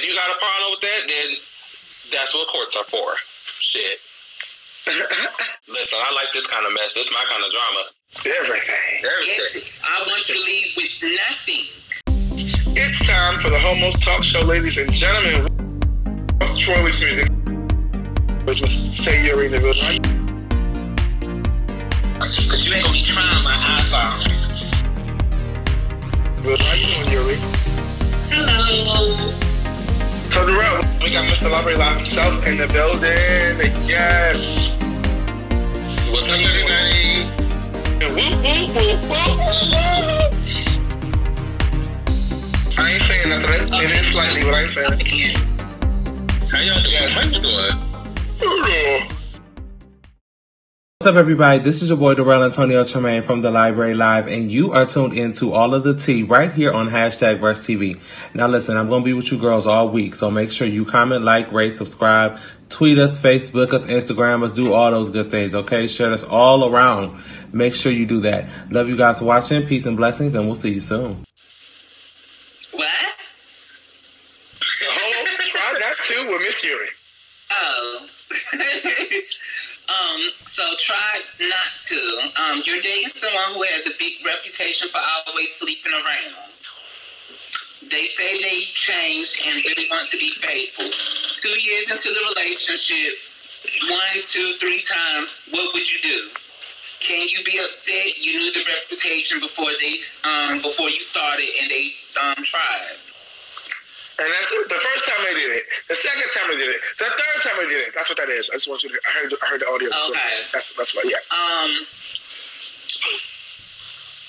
if you got a problem with that, then that's what courts are for. Shit. Listen, I like this kind of mess. This is my kind of drama. Everything. Everything. I want you to leave with nothing. It's time for the Homos Talk Show, ladies and gentlemen. What's Troy Weeks music? Which was say you're in the building. Cause you ain't be trying my iPhone. Good. How you doing, Yuri? Hello. So the road, we got Mr. Library Live himself in the building. Yes. What's up, everybody? Whoop. I ain't saying nothing. It is slightly, but I it. How y'all doing? How you doing? What's up, everybody? This is your boy, Darrell Antonio Tremaine from the Library Live, and you are tuned into all of the tea right here on hashtag Verse TV. Now, listen, I'm going to be with you girls all week, so make sure you comment, like, rate, subscribe, tweet us, Facebook us, Instagram us, do all those good things, okay? Share us all around. Make sure you do that. Love you guys for watching. Peace and blessings, and we'll see you soon. What? Oh, try that too with Miss Yuri. Oh. um, so try not to. Um, you're dating someone who has a big reputation for always sleeping around. They say they changed and really want to be faithful. Two years into the relationship, one, two, three times, what would you do? Can you be upset? You knew the reputation before they um before you started and they um tried. And that's the first time I did it. The second time I did it. The third time I did it. That's what that is. I just want you to. I heard. I heard the audio. Okay. That's that's what. Yeah. um,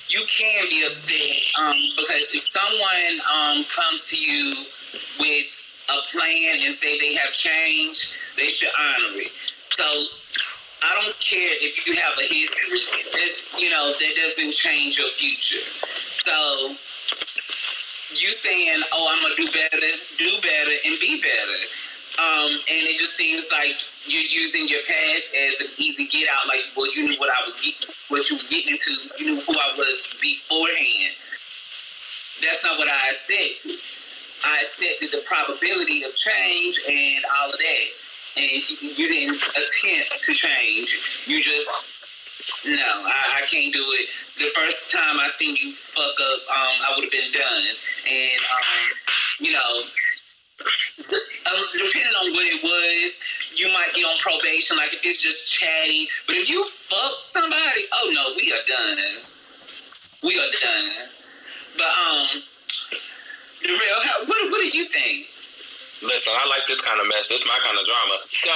you can be upset um, because if someone um, comes to you with a plan and say they have changed, they should honor it. So I don't care if you have a history. That's you know that doesn't change your future. So you saying, "Oh, I'm gonna do better, do better, and be better," um, and it just seems like you're using your past as an easy get out. Like, well, you knew what I was getting, what you were getting into. You knew who I was beforehand. That's not what I accepted. I accepted the probability of change and all of that, and you didn't attempt to change. You just no, I, I can't do it. The first time I seen you fuck up, um, I would have been done. And um, you know, d- uh, depending on what it was, you might be on probation. Like if it's just chatting, but if you fuck somebody, oh no, we are done. We are done. But um, the real, how, what what do you think? Listen, I like this kind of mess. This my kind of drama. So,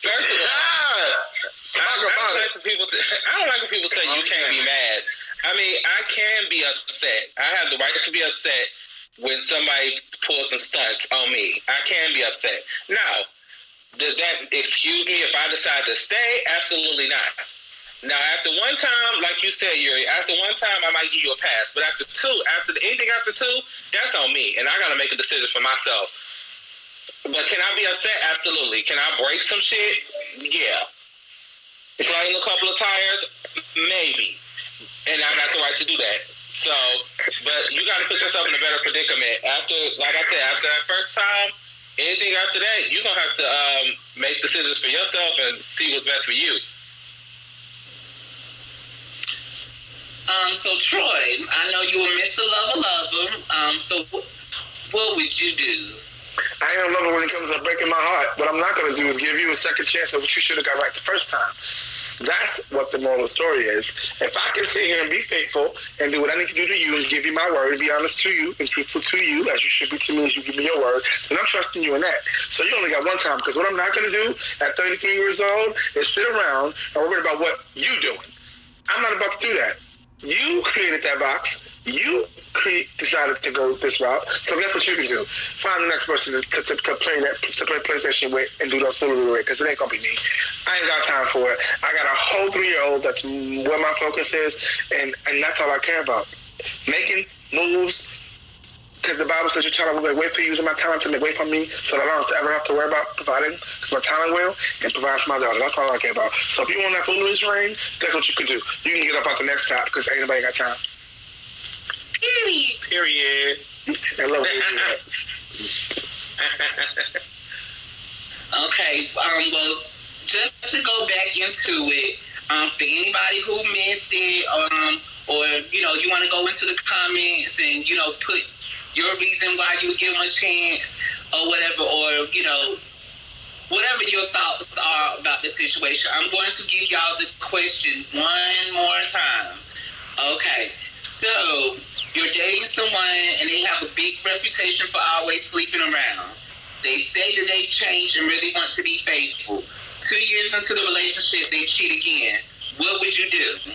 first of all, Yeah. I, I don't like when people. I don't like when people say you can't be mad. I mean, I can be upset. I have the right to be upset when somebody pulls some stunts on me. I can be upset. Now, does that excuse me if I decide to stay? Absolutely not. Now, after one time, like you said, Yuri, after one time, I might give you a pass. But after two, after anything after two, that's on me, and I got to make a decision for myself. But can I be upset? Absolutely. Can I break some shit? Yeah. Flame a couple of tires? Maybe. And I got the right to do that. So, but you got to put yourself in a better predicament. After, like I said, after that first time, anything after that, you're to have to um, make decisions for yourself and see what's best for you. Um, so Troy, I know you will were Mr. Lover Lover. Um, so wh- what would you do? I ain't love it when it comes to breaking my heart. What I'm not going to do is give you a second chance of what you should have got right the first time. That's what the moral of the story is. If I can sit here and be faithful and do what I need to do to you and give you my word, and be honest to you and truthful to you, as you should be to me as you give me your word, then I'm trusting you in that. So you only got one time because what I'm not going to do at 33 years old is sit around and worry about what you're doing. I'm not about to do that. You created that box. You cre- decided to go this route. So guess what you can do? Find the next person to, to, to, to play that to play PlayStation with and do those foolery with because it ain't gonna be me. I ain't got time for it. I got a whole three year old that's where my focus is, and and that's all I care about. Making moves. Because the Bible says you're trying to wait, wait for you using my talent to make way for me so that I don't ever have to worry about providing because my talent will and provide for my daughter. That's all I care about. So if you want that foolery rain, guess what you can do? You can get up out the next stop because ain't nobody got time. Period. Period. I love you okay. Um. Well, just to go back into it, um, for anybody who missed it, um, or you know, you want to go into the comments and you know put your reason why you give him a chance or whatever, or you know, whatever your thoughts are about the situation. I'm going to give y'all the question one more time. Okay, so you're dating someone and they have a big reputation for always sleeping around. They say that they've changed and really want to be faithful. Two years into the relationship, they cheat again. What would you do?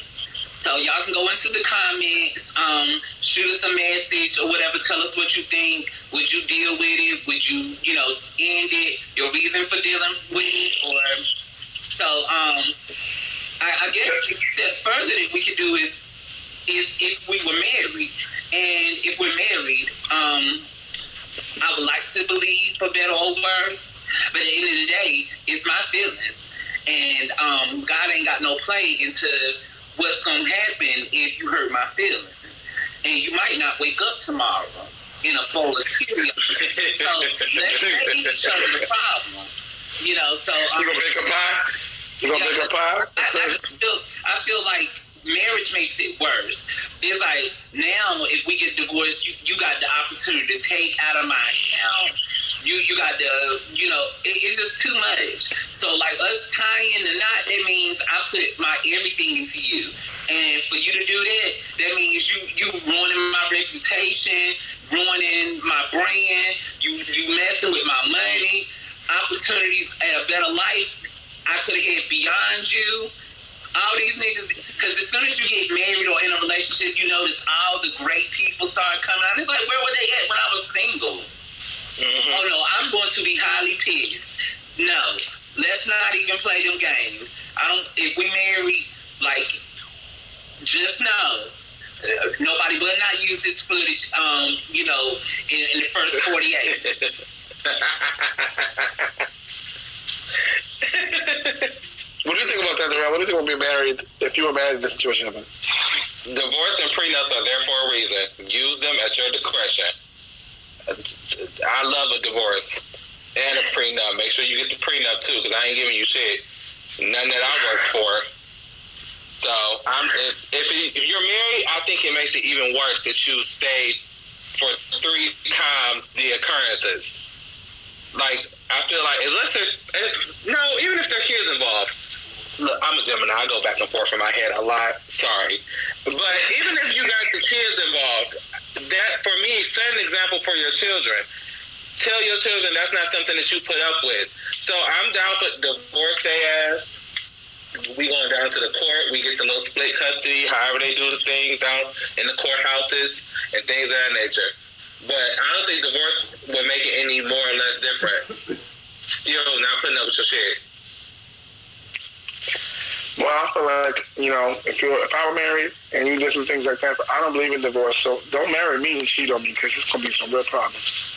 So y'all can go into the comments, um, shoot us a message or whatever. Tell us what you think. Would you deal with it? Would you, you know, end it? Your reason for dealing with it, or so. Um, I, I guess the step further that we could do is is if we were married, and if we're married, um, I would like to believe for better or worse, but at the end of the day, it's my feelings, and um, God ain't got no play into what's going to happen if you hurt my feelings. And you might not wake up tomorrow in a bowl of cereal. so let's make each other the problem. You know, so. Um, you going to make a pie? You going to yeah, make a pie? I, I, feel, I feel like marriage makes it worse. It's like now, if we get divorced, you, you got the opportunity to take out of my account you you got the you know it, it's just too much. So like us tying the knot, that means I put my everything into you, and for you to do that, that means you you ruining my reputation, ruining my brand. You you messing with my money, opportunities at a better life. I could have had beyond you. All these niggas, because as soon as you get married or in a relationship, you notice all the great people start coming out. It's like, where were they at when I was single? Mm-hmm. Oh no, I'm going to be highly pissed. No, let's not even play them games. I don't. If we marry, like, just know. Nobody will not use this footage, um, you know, in, in the first 48. what do you think about that, Darrell? What do you think about being married if you were married in this situation? Divorce and prenups are there for a reason. Use them at your discretion. I love a divorce and a prenup. Make sure you get the prenup too, because I ain't giving you shit. None that I worked for. So I'm if if, if you're married, I think it makes it even worse that you stayed for three times the occurrences. Like I feel like unless there, if, no, even if there are kids involved. Look, I'm a Gemini. I go back and forth in my head a lot. Sorry, but even if you got the kids involved, that for me, set an example for your children. Tell your children that's not something that you put up with. So I'm down for divorce day ass. We going down to the court. We get to little split custody, however they do the things out in the courthouses and things of that nature. But I don't think divorce would make it any more or less different. Still not putting up with your shit. Well, I feel like you know, if you if I were married and you did some things like that, I don't believe in divorce. So don't marry me and cheat on me because it's gonna be some real problems.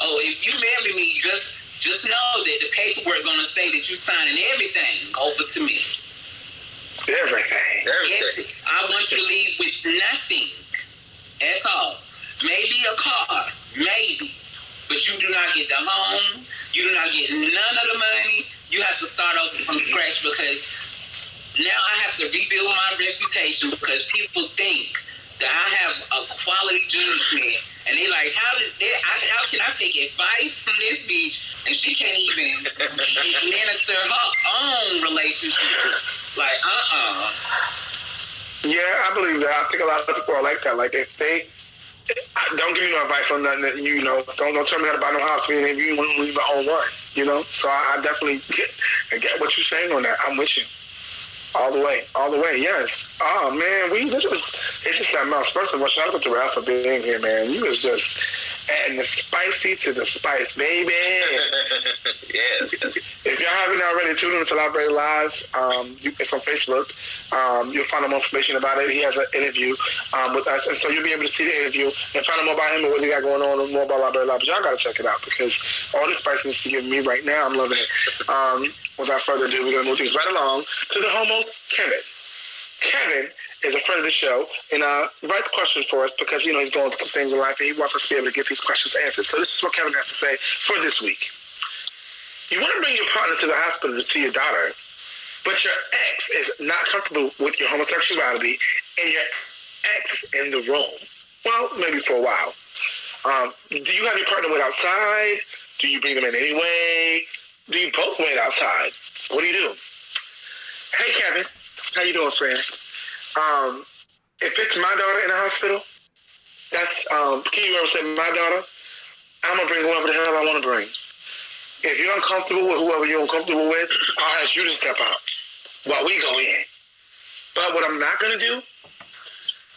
Oh, if you marry me, just just know that the paperwork gonna say that you signing everything over to me. Everything. Everything. I want you to leave with nothing at all. Maybe a car, maybe, but you do not get the home. You do not get none of the money you have to start over from scratch because now I have to rebuild my reputation because people think that I have a quality genius man. And they like, how did they, I, how can I take advice from this bitch and she can't even administer her own relationship? Like, uh-uh. Yeah, I believe that. I think a lot of people are like that. Like, if they don't give me no advice on nothing that you know. Don't don't tell me how to buy no house. If you want to leave my own one, you know. So I, I definitely get I get what you're saying on that. I'm with you. All the way, all the way, yes. Oh man, we this is it's just something else. First of all, shout out to Ralph for being here, man. You was just adding the spicy to the spice, baby. yes. If y'all haven't already tuned in to Library Live, um, you, it's on Facebook. Um, you'll find out more information about it. He has an interview um, with us, and so you'll be able to see the interview and find out more about him and what he got going on and more about Library Live. But y'all got to check it out because all the spiciness you're giving me right now, I'm loving it. Um, without further ado, we're to move things right along to the homos, Kenneth. Kevin is a friend of the show and uh, writes questions for us because you know he's going through some things in life and he wants us to be able to get these questions answered. So this is what Kevin has to say for this week. You want to bring your partner to the hospital to see your daughter, but your ex is not comfortable with your homosexuality and your ex is in the room. Well, maybe for a while. Um, do you have your partner wait outside? Do you bring them in anyway? Do you both wait outside? What do you do? Hey, Kevin. How you doing, friend? Um, if it's my daughter in the hospital, that's um, you ever say my daughter? I'm gonna bring whoever the hell I want to bring. If you're uncomfortable with whoever you're uncomfortable with, I'll ask you to step out while we go in. But what I'm not gonna do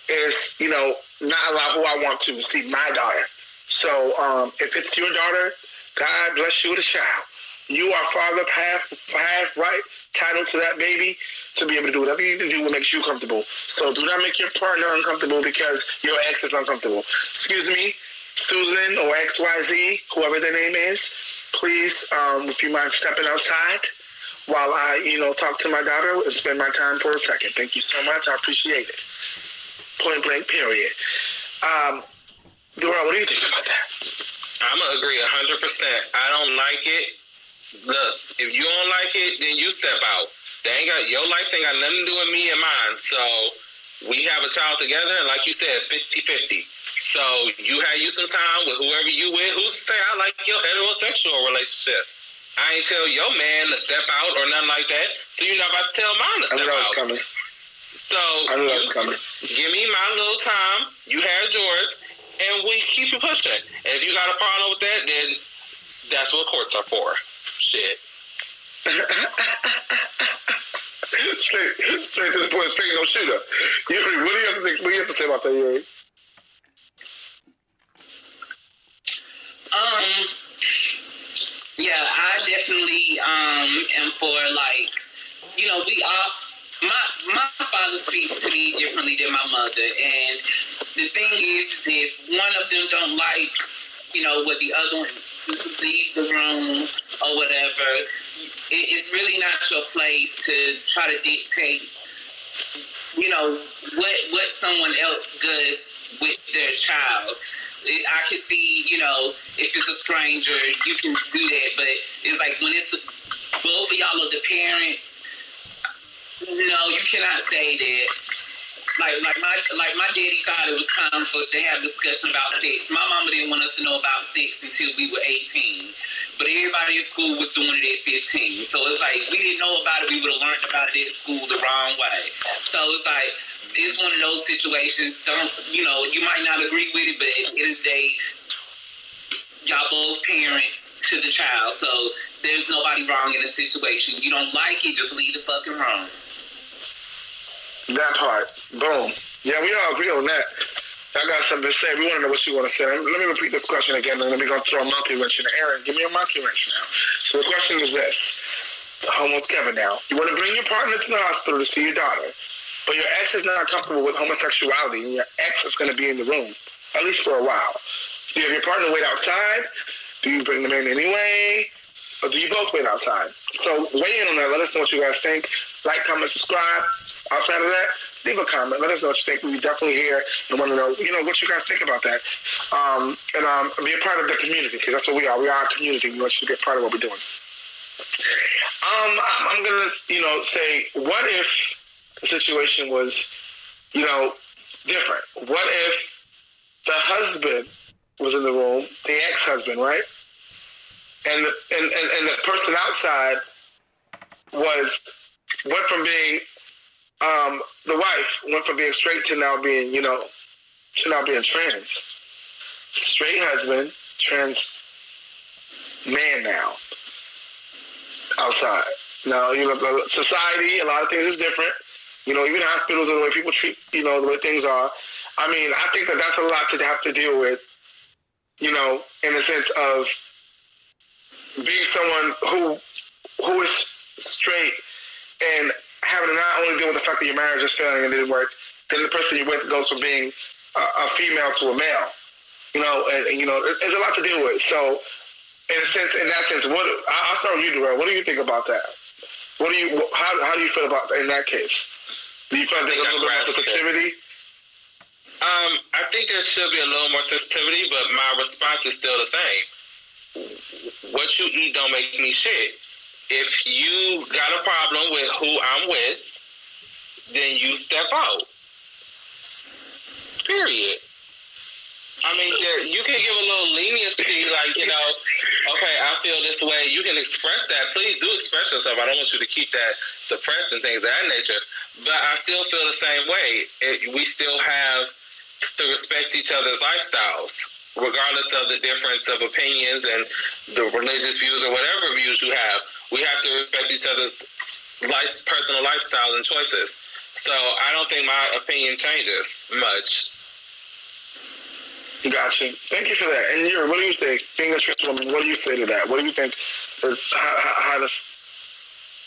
is, you know, not allow who I want to see my daughter. So um, if it's your daughter, God bless you with a child. You are father, half, half right, title to that baby to be able to do whatever you need to do what makes you comfortable. So do not make your partner uncomfortable because your ex is uncomfortable. Excuse me, Susan or XYZ, whoever their name is, please, um, if you mind stepping outside while I, you know, talk to my daughter and spend my time for a second. Thank you so much. I appreciate it. Point blank, period. Um, Dora, what do you think about that? I'm gonna agree hundred percent. I don't like it. Look, if you don't like it, then you step out. They ain't got your life ain't got nothing to do with me and mine. So we have a child together, and like you said, it's 50-50. So you had you some time with whoever you with. Who's to say I like your heterosexual relationship? I ain't tell your man to step out or nothing like that. So you're not about to tell mine to step I knew that was out. coming. So I knew that was coming. give me my little time. You have yours, and we keep you pushing. And if you got a problem with that, then that's what courts are for. Shit. straight, straight to the point, straight no shooter. Yuri, what do you have to think? What do you have to say about that, Yuri? Um, yeah, I definitely um am for like, you know, we are. My my father speaks to me differently than my mother, and the thing is, is if one of them don't like, you know, what the other one leave the room or whatever, it's really not your place to try to dictate you know what what someone else does with their child. I can see, you know, if it's a stranger, you can do that. But it's like when it's the, both of y'all are the parents. No, you cannot say that. Like like my like my daddy thought it was time for to have discussion about sex. My mama didn't want us to know about sex until we were 18. But everybody in school was doing it at 15. So it's like we didn't know about it. We would have learned about it at school the wrong way. So it's like it's one of those situations. Don't you know? You might not agree with it, but at the end of the day, y'all both parents to the child. So there's nobody wrong in the situation. You don't like it, just leave the fucking room. That part. Boom. Yeah, we all agree on that. I got something to say. We want to know what you want to say. Let me repeat this question again, and then we're going to throw a monkey wrench in the air. Give me a monkey wrench now. So the question is this. Almost Kevin now. You want to bring your partner to the hospital to see your daughter, but your ex is not comfortable with homosexuality, and your ex is going to be in the room, at least for a while. Do you have your partner wait outside? Do you bring them in anyway? Or do you both wait outside? So weigh in on that. Let us know what you guys think. Like, comment, subscribe. Outside of that, leave a comment. Let us know what you think. We definitely hear and want to know, you know, what you guys think about that. Um, and um, be a part of the community because that's what we are. We are a community. We want you to be a part of what we're doing. Um, I'm, gonna, you know, say, what if the situation was, you know, different? What if the husband was in the room, the ex-husband, right? And and, and, and the person outside was went from being um, the wife went from being straight to now being, you know, to now being trans. Straight husband, trans man now outside. Now, you know, society, a lot of things is different. You know, even hospitals and the way people treat, you know, the way things are. I mean, I think that that's a lot to have to deal with, you know, in the sense of being someone who who is straight and having to not only deal with the fact that your marriage is failing and didn't work, then the person you're with goes from being a, a female to a male. You know, and, and you know, there's a lot to deal with. So, in a sense, in that sense, what I'll start with you, Darrell. What do you think about that? What do you how how do you feel about in that case? Do you feel like there's a little bit more sensitivity? Um, I think there should be a little more sensitivity, but my response is still the same. What you eat don't make me shit. If you got a problem with who I'm with, then you step out. Period. I mean, there, you can give a little leniency, like, you know, okay, I feel this way. You can express that. Please do express yourself. I don't want you to keep that suppressed and things of that nature. But I still feel the same way. It, we still have to respect each other's lifestyles, regardless of the difference of opinions and the religious views or whatever views you have. We have to respect each other's life, personal lifestyles and choices. So I don't think my opinion changes much. Gotcha. Thank you for that. And you, what do you say, being a trans woman? What do you say to that? What do you think is how, how, how does?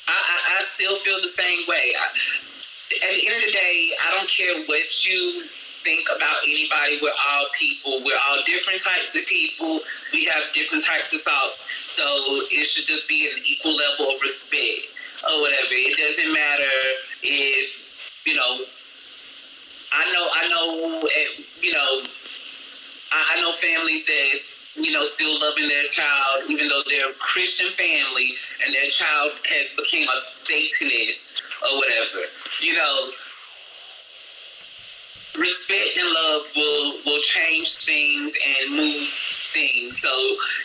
I, I, I still feel the same way. I, at the end of the day, I don't care what you think about anybody. We're all people. We're all different types of people. We have different types of thoughts. So it should just be an equal level of respect or whatever. It doesn't matter if you know. I know. I know. You know. I, I know families that's you know still loving their child, even though they're a Christian family, and their child has become a Satanist or whatever. You know, respect and love will will change things and move things. So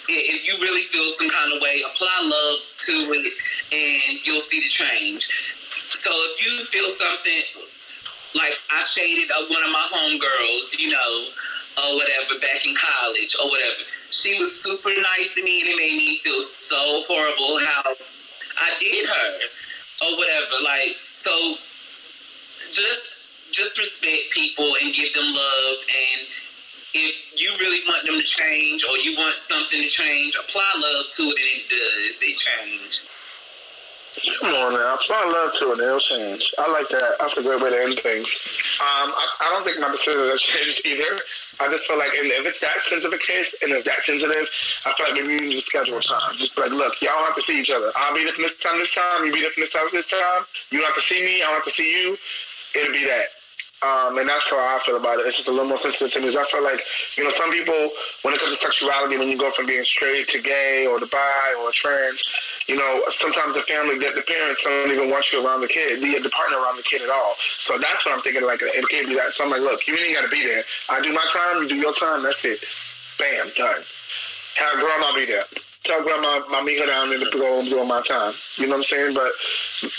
if you really feel some kind of way, apply love to it, and you'll see the change. So if you feel something like I shaded uh, one of my homegirls, you know, or whatever, back in college or whatever. She was super nice to me, and it made me feel so horrible how I did her or whatever. Like so, just just respect people and give them love and if you really want them to change or you want something to change, apply love to it and it does. It change. Come on now, apply love to it, it'll change. I like that. That's a great way to end things. Um, I, I don't think my decisions have changed either. I just feel like, and if it's that sensitive a case and it's that sensitive, I feel like maybe we need to schedule time. Just like, look, y'all have to see each other. I'll be there from this time, this time. you'll be there from this time, this time. You don't have to see me. I don't have to see you. It'll be that. Um, and that's how I feel about it. It's just a little more sensitive to me. I feel like, you know, some people, when it comes to sexuality, when you go from being straight to gay or to bi or trans, you know, sometimes the family, the, the parents don't even want you around the kid, the, the partner around the kid at all. So that's what I'm thinking. Like, it can't be that. So I'm like, look, you ain't got to be there. I do my time, you do your time. That's it. Bam, done. Have grown, I'll be there. Tell grandma her down and go home doing my time. You know what I'm saying? But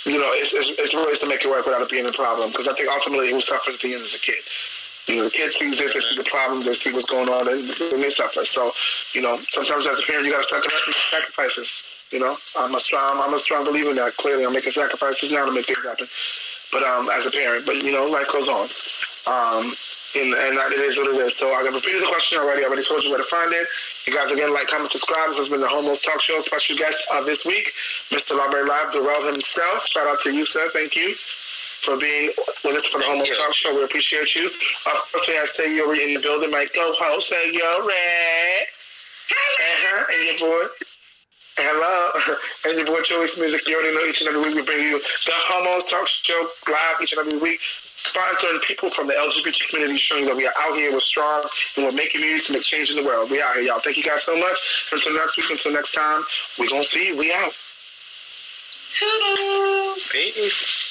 you know, it's it's, it's ways to make it work without it being a problem. Because I think ultimately who suffers at the end is the kid. You know, the kid sees this, they see the problems, they see what's going on, and, and they suffer. So, you know, sometimes as a parent, you got to sacrifice sacrifices. You know, I'm a strong, I'm a strong believer in that. Clearly, I'm making sacrifices now to make things happen. But um, as a parent, but you know, life goes on. Um, and, and that it is what it is. So I've repeated the question already. I already told you where to find it. You guys again like, comment, subscribe. This has been the Homos Talk Show. Special guest of this week, Mr. Library Live, Darrell himself. Shout out to you, sir. Thank you for being with us for the Thank Homos. Talk Show. We appreciate you. Of course, we have Say Yuri in the building. My co-host, Say Yuri. Uh-huh. And your boy. Hello. And your boy Choice Music. You already know each and every week we bring you the Homos Talk Show live each and every week. Sponsoring people from the LGBT community, showing that we are out here, we're strong, and we're making music to make change in the world. We out here, y'all. Thank you guys so much. Until next week, until next time, we gonna see you. We out. Toodles. Peace.